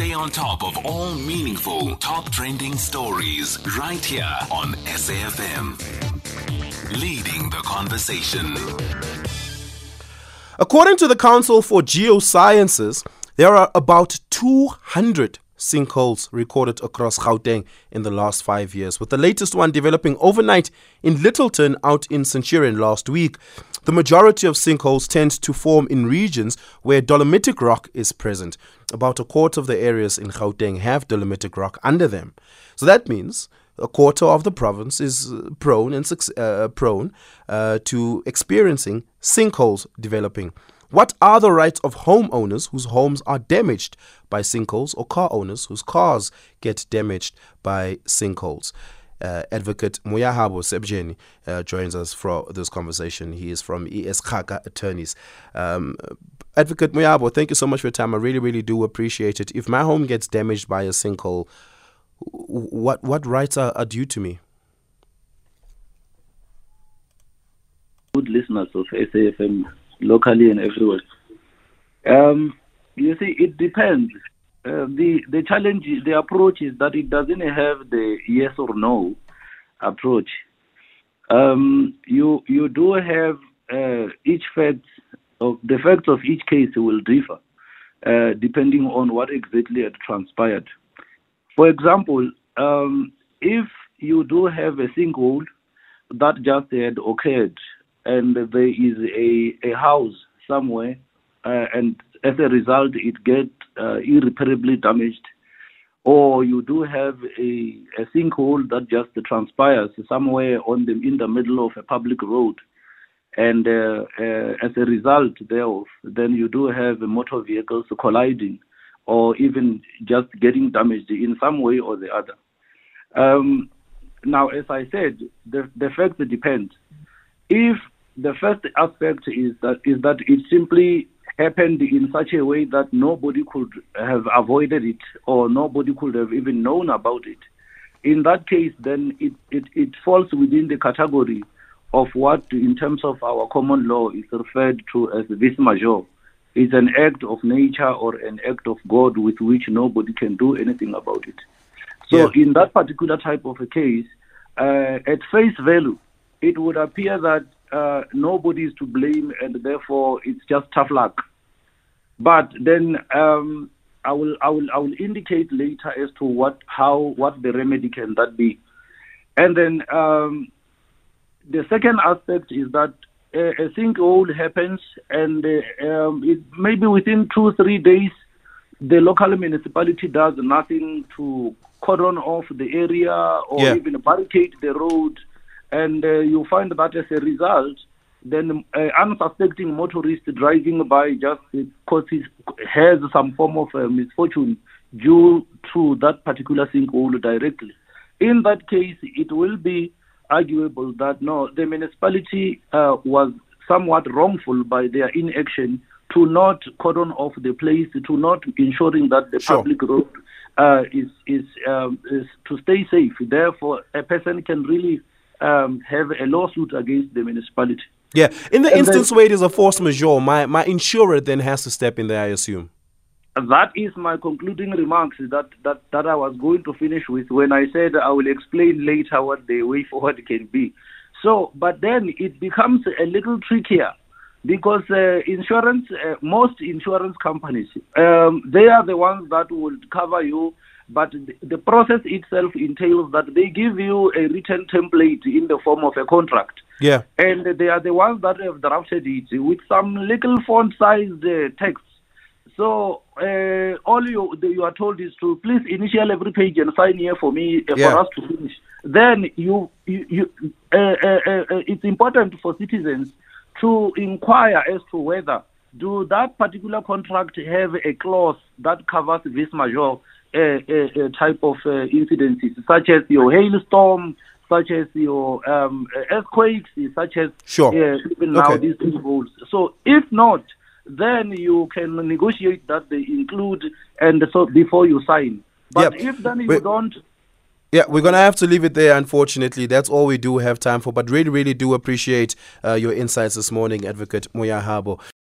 Stay on top of all meaningful, top trending stories right here on SAFM. Leading the conversation. According to the Council for Geosciences, there are about 200 sinkholes recorded across Gauteng in the last five years, with the latest one developing overnight in Lyttelton out in Centurion last week. The majority of sinkholes tend to form in regions where dolomitic rock is present. About a quarter of the areas in Gauteng have dolomitic rock under them. So that means a quarter of the province is prone and uh, prone uh, to experiencing sinkholes developing. What are the rights of homeowners whose homes are damaged by sinkholes or car owners whose cars get damaged by sinkholes? Uh, Advocate Moyahabo Sebjeni uh, joins us for this conversation. He is from ES Kgaka Attorneys. Um, Advocate Moyahabo, thank you so much for your time. I really, really do appreciate it. If my home gets damaged by a sinkhole, what what rights are, are due to me? Good listeners of SAFM locally and everywhere. Um, you see, it depends. Uh, the the challenge, the approach is that it doesn't have the yes or no approach. Um, you you do have uh, each fact of the facts of each case will differ uh, depending on what exactly had transpired. For example, um, if you do have a sinkhole that just had occurred and there is a, a house somewhere, uh, and as a result, it gets uh, irreparably damaged, or you do have a, a sinkhole that just transpires somewhere on the in the middle of a public road, and uh, uh as a result thereof, then you do have motor vehicles colliding, or even just getting damaged in some way or the other. Um, now, as I said, the, the facts depend. If the first aspect is that is that it simply happened in such a way that nobody could have avoided it or nobody could have even known about it. In that case, then it, it, it falls within the category of what, in terms of our common law, is referred to as vis major. It's an act of nature or an act of God with which nobody can do anything about it. So, yeah. in that particular type of a case, uh, at face value, it would appear that uh, nobody is to blame, and therefore it's just tough luck. But then um, I will I will I will indicate later as to what how what the remedy can that be, and then um, the second aspect is that uh, a sinkhole happens, and uh, um, it maybe within two three days, the local municipality does nothing to cordon off the area or yeah. even barricade the road and uh, you find that as a result, then uh, unsuspecting motorist driving by just because he has some form of uh, misfortune due to that particular sinkhole directly. In that case, it will be arguable that no, the municipality uh, was somewhat wrongful by their inaction to not cordon off the place, to not ensuring that the sure. public road uh, is is, um, is to stay safe. Therefore, a person can really um, have a lawsuit against the municipality. Yeah, in the and instance then, where it is a force majeure, my, my insurer then has to step in there, I assume. That is my concluding remarks that, that, that I was going to finish with when I said I will explain later what the way forward can be. So, but then it becomes a little trickier because uh, insurance, uh, most insurance companies, um, they are the ones that will cover you but the process itself entails that they give you a written template in the form of a contract. Yeah. And they are the ones that have drafted it with some little font sized uh, text. So uh, all you you are told is to please initial every page and sign here for me uh, yeah. for us to finish. Then you you, you uh, uh, uh, it's important for citizens to inquire as to whether do that particular contract have a clause that covers vis major uh, uh, type of uh, incidences, such as your hailstorm, such as your um, earthquakes, such as sure. even now these rules. So if not, then you can negotiate that they include and so before you sign. But yep. if then you Wait. don't yeah, we're going to have to leave it there, unfortunately. That's all we do have time for. But really, really do appreciate uh, your insights this morning, Advocate Moyahabo.